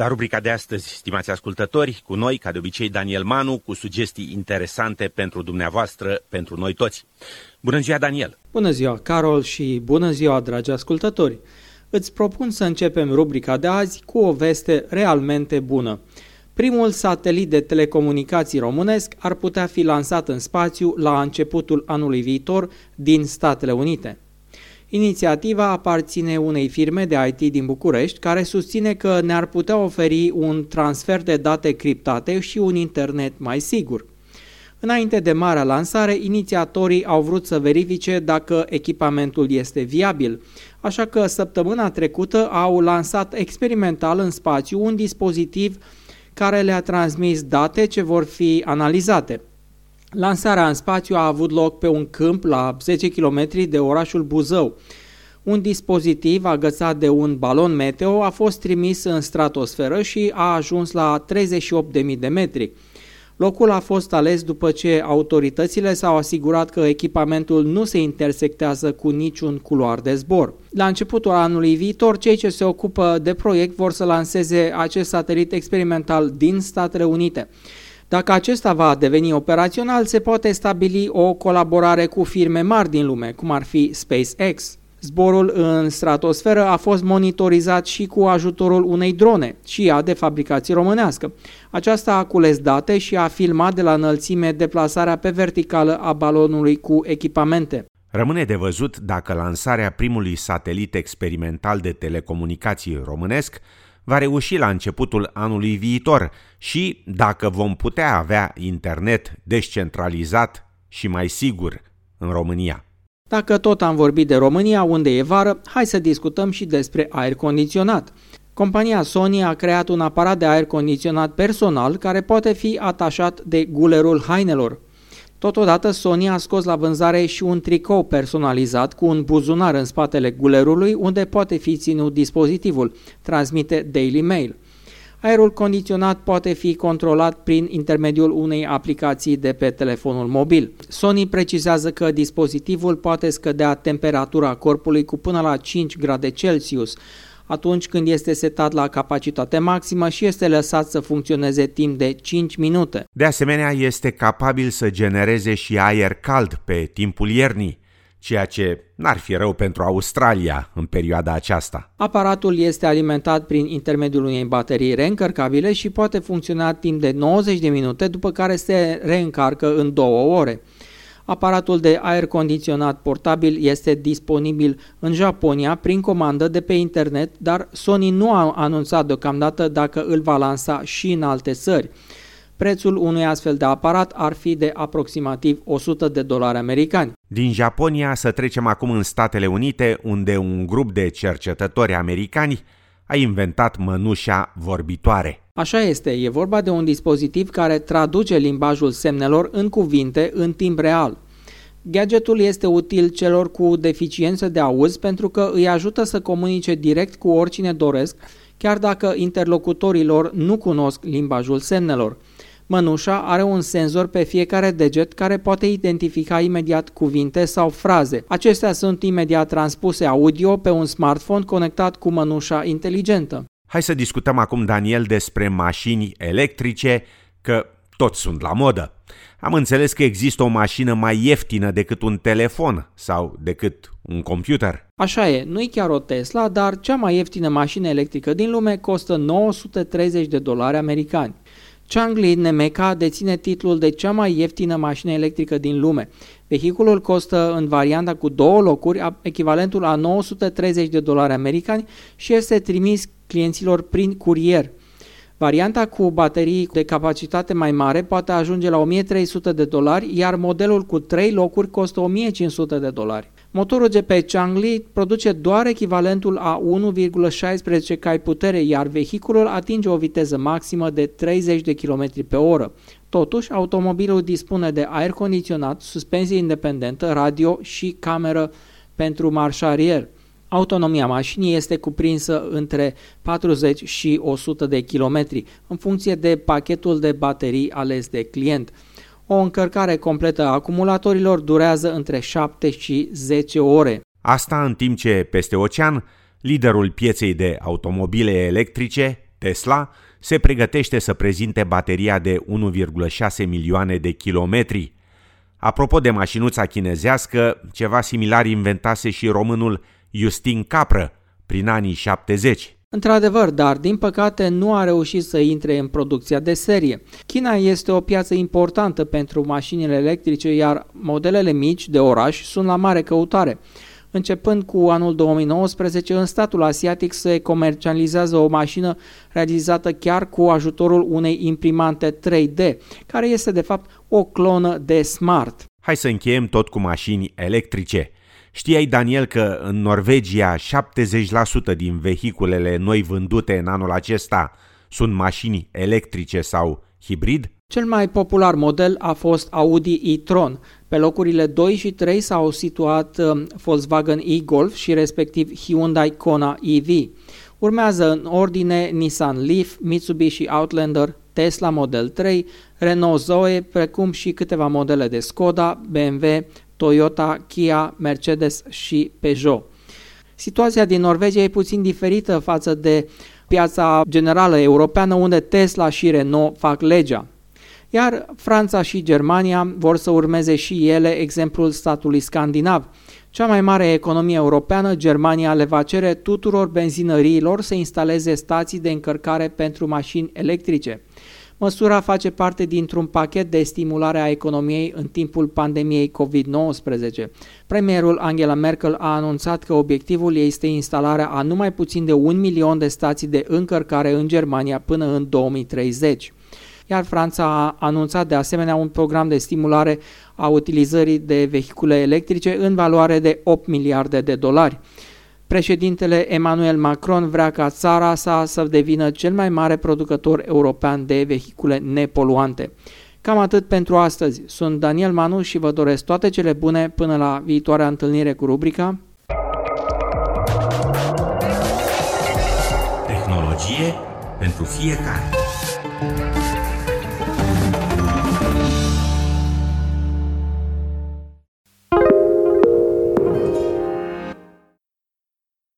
La rubrica de astăzi, stimați ascultători, cu noi, ca de obicei, Daniel Manu, cu sugestii interesante pentru dumneavoastră, pentru noi toți. Bună ziua, Daniel! Bună ziua, Carol, și bună ziua, dragi ascultători! Îți propun să începem rubrica de azi cu o veste realmente bună. Primul satelit de telecomunicații românesc ar putea fi lansat în spațiu la începutul anului viitor din Statele Unite. Inițiativa aparține unei firme de IT din București care susține că ne-ar putea oferi un transfer de date criptate și un internet mai sigur. Înainte de marea lansare, inițiatorii au vrut să verifice dacă echipamentul este viabil, așa că săptămâna trecută au lansat experimental în spațiu un dispozitiv care le-a transmis date ce vor fi analizate. Lansarea în spațiu a avut loc pe un câmp la 10 km de orașul Buzău. Un dispozitiv agățat de un balon meteo a fost trimis în stratosferă și a ajuns la 38.000 de metri. Locul a fost ales după ce autoritățile s-au asigurat că echipamentul nu se intersectează cu niciun culoar de zbor. La începutul anului viitor, cei ce se ocupă de proiect vor să lanseze acest satelit experimental din Statele Unite. Dacă acesta va deveni operațional, se poate stabili o colaborare cu firme mari din lume, cum ar fi SpaceX. Zborul în stratosferă a fost monitorizat și cu ajutorul unei drone, și ea de fabricație românească. Aceasta a cules date și a filmat de la înălțime deplasarea pe verticală a balonului cu echipamente. Rămâne de văzut dacă lansarea primului satelit experimental de telecomunicații românesc va reuși la începutul anului viitor și dacă vom putea avea internet descentralizat și mai sigur în România. Dacă tot am vorbit de România, unde e vară, hai să discutăm și despre aer condiționat. Compania Sony a creat un aparat de aer condiționat personal care poate fi atașat de gulerul hainelor. Totodată, Sony a scos la vânzare și un tricou personalizat cu un buzunar în spatele gulerului unde poate fi ținut dispozitivul, transmite Daily Mail. Aerul condiționat poate fi controlat prin intermediul unei aplicații de pe telefonul mobil. Sony precizează că dispozitivul poate scădea temperatura corpului cu până la 5 grade Celsius, atunci când este setat la capacitate maximă și este lăsat să funcționeze timp de 5 minute. De asemenea, este capabil să genereze și aer cald pe timpul iernii, ceea ce n-ar fi rău pentru Australia în perioada aceasta. Aparatul este alimentat prin intermediul unei baterii reîncărcabile și poate funcționa timp de 90 de minute, după care se reîncarcă în două ore. Aparatul de aer condiționat portabil este disponibil în Japonia prin comandă de pe internet, dar Sony nu a anunțat deocamdată dacă îl va lansa și în alte țări. Prețul unui astfel de aparat ar fi de aproximativ 100 de dolari americani. Din Japonia să trecem acum în Statele Unite, unde un grup de cercetători americani a inventat mănușa vorbitoare. Așa este, e vorba de un dispozitiv care traduce limbajul semnelor în cuvinte în timp real. Gadgetul este util celor cu deficiență de auz pentru că îi ajută să comunice direct cu oricine doresc, chiar dacă interlocutorii lor nu cunosc limbajul semnelor. Mănușa are un senzor pe fiecare deget care poate identifica imediat cuvinte sau fraze. Acestea sunt imediat transpuse audio pe un smartphone conectat cu mănușa inteligentă. Hai să discutăm acum, Daniel, despre mașini electrice, că toți sunt la modă. Am înțeles că există o mașină mai ieftină decât un telefon sau decât un computer. Așa e, nu e chiar o Tesla, dar cea mai ieftină mașină electrică din lume costă 930 de dolari americani. Changli Nemeka deține titlul de cea mai ieftină mașină electrică din lume. Vehiculul costă în varianta cu două locuri echivalentul a 930 de dolari americani și este trimis clienților prin curier. Varianta cu baterii de capacitate mai mare poate ajunge la 1300 de dolari, iar modelul cu 3 locuri costă 1500 de dolari. Motorul GP Changli produce doar echivalentul a 1,16 cai putere, iar vehiculul atinge o viteză maximă de 30 de km pe oră. Totuși, automobilul dispune de aer condiționat, suspensie independentă, radio și cameră pentru marșarier. Autonomia mașinii este cuprinsă între 40 și 100 de kilometri, în funcție de pachetul de baterii ales de client. O încărcare completă a acumulatorilor durează între 7 și 10 ore. Asta în timp ce, peste ocean, liderul pieței de automobile electrice, Tesla, se pregătește să prezinte bateria de 1,6 milioane de kilometri. Apropo de mașinuța chinezească, ceva similar inventase și românul Justin Capră prin anii 70. Într-adevăr, dar din păcate nu a reușit să intre în producția de serie. China este o piață importantă pentru mașinile electrice, iar modelele mici de oraș sunt la mare căutare. Începând cu anul 2019, în statul asiatic se comercializează o mașină realizată chiar cu ajutorul unei imprimante 3D, care este de fapt o clonă de Smart. Hai să încheiem tot cu mașini electrice. Știai, Daniel, că în Norvegia 70% din vehiculele noi vândute în anul acesta sunt mașini electrice sau hibrid? Cel mai popular model a fost Audi e-tron. Pe locurile 2 și 3 s-au situat um, Volkswagen e-Golf și respectiv Hyundai Kona EV. Urmează în ordine Nissan Leaf, Mitsubishi Outlander, Tesla Model 3, Renault Zoe, precum și câteva modele de Skoda, BMW, Toyota, Kia, Mercedes și Peugeot. Situația din Norvegia e puțin diferită față de piața generală europeană unde Tesla și Renault fac legea. Iar Franța și Germania vor să urmeze și ele exemplul statului scandinav. Cea mai mare economie europeană, Germania, le va cere tuturor benzinăriilor să instaleze stații de încărcare pentru mașini electrice. Măsura face parte dintr-un pachet de stimulare a economiei în timpul pandemiei COVID-19. Premierul Angela Merkel a anunțat că obiectivul este instalarea a numai puțin de un milion de stații de încărcare în Germania până în 2030 iar Franța a anunțat de asemenea un program de stimulare a utilizării de vehicule electrice în valoare de 8 miliarde de dolari. Președintele Emmanuel Macron vrea ca țara sa să devină cel mai mare producător european de vehicule nepoluante. Cam atât pentru astăzi. Sunt Daniel Manu și vă doresc toate cele bune până la viitoarea întâlnire cu rubrica Tehnologie pentru fiecare.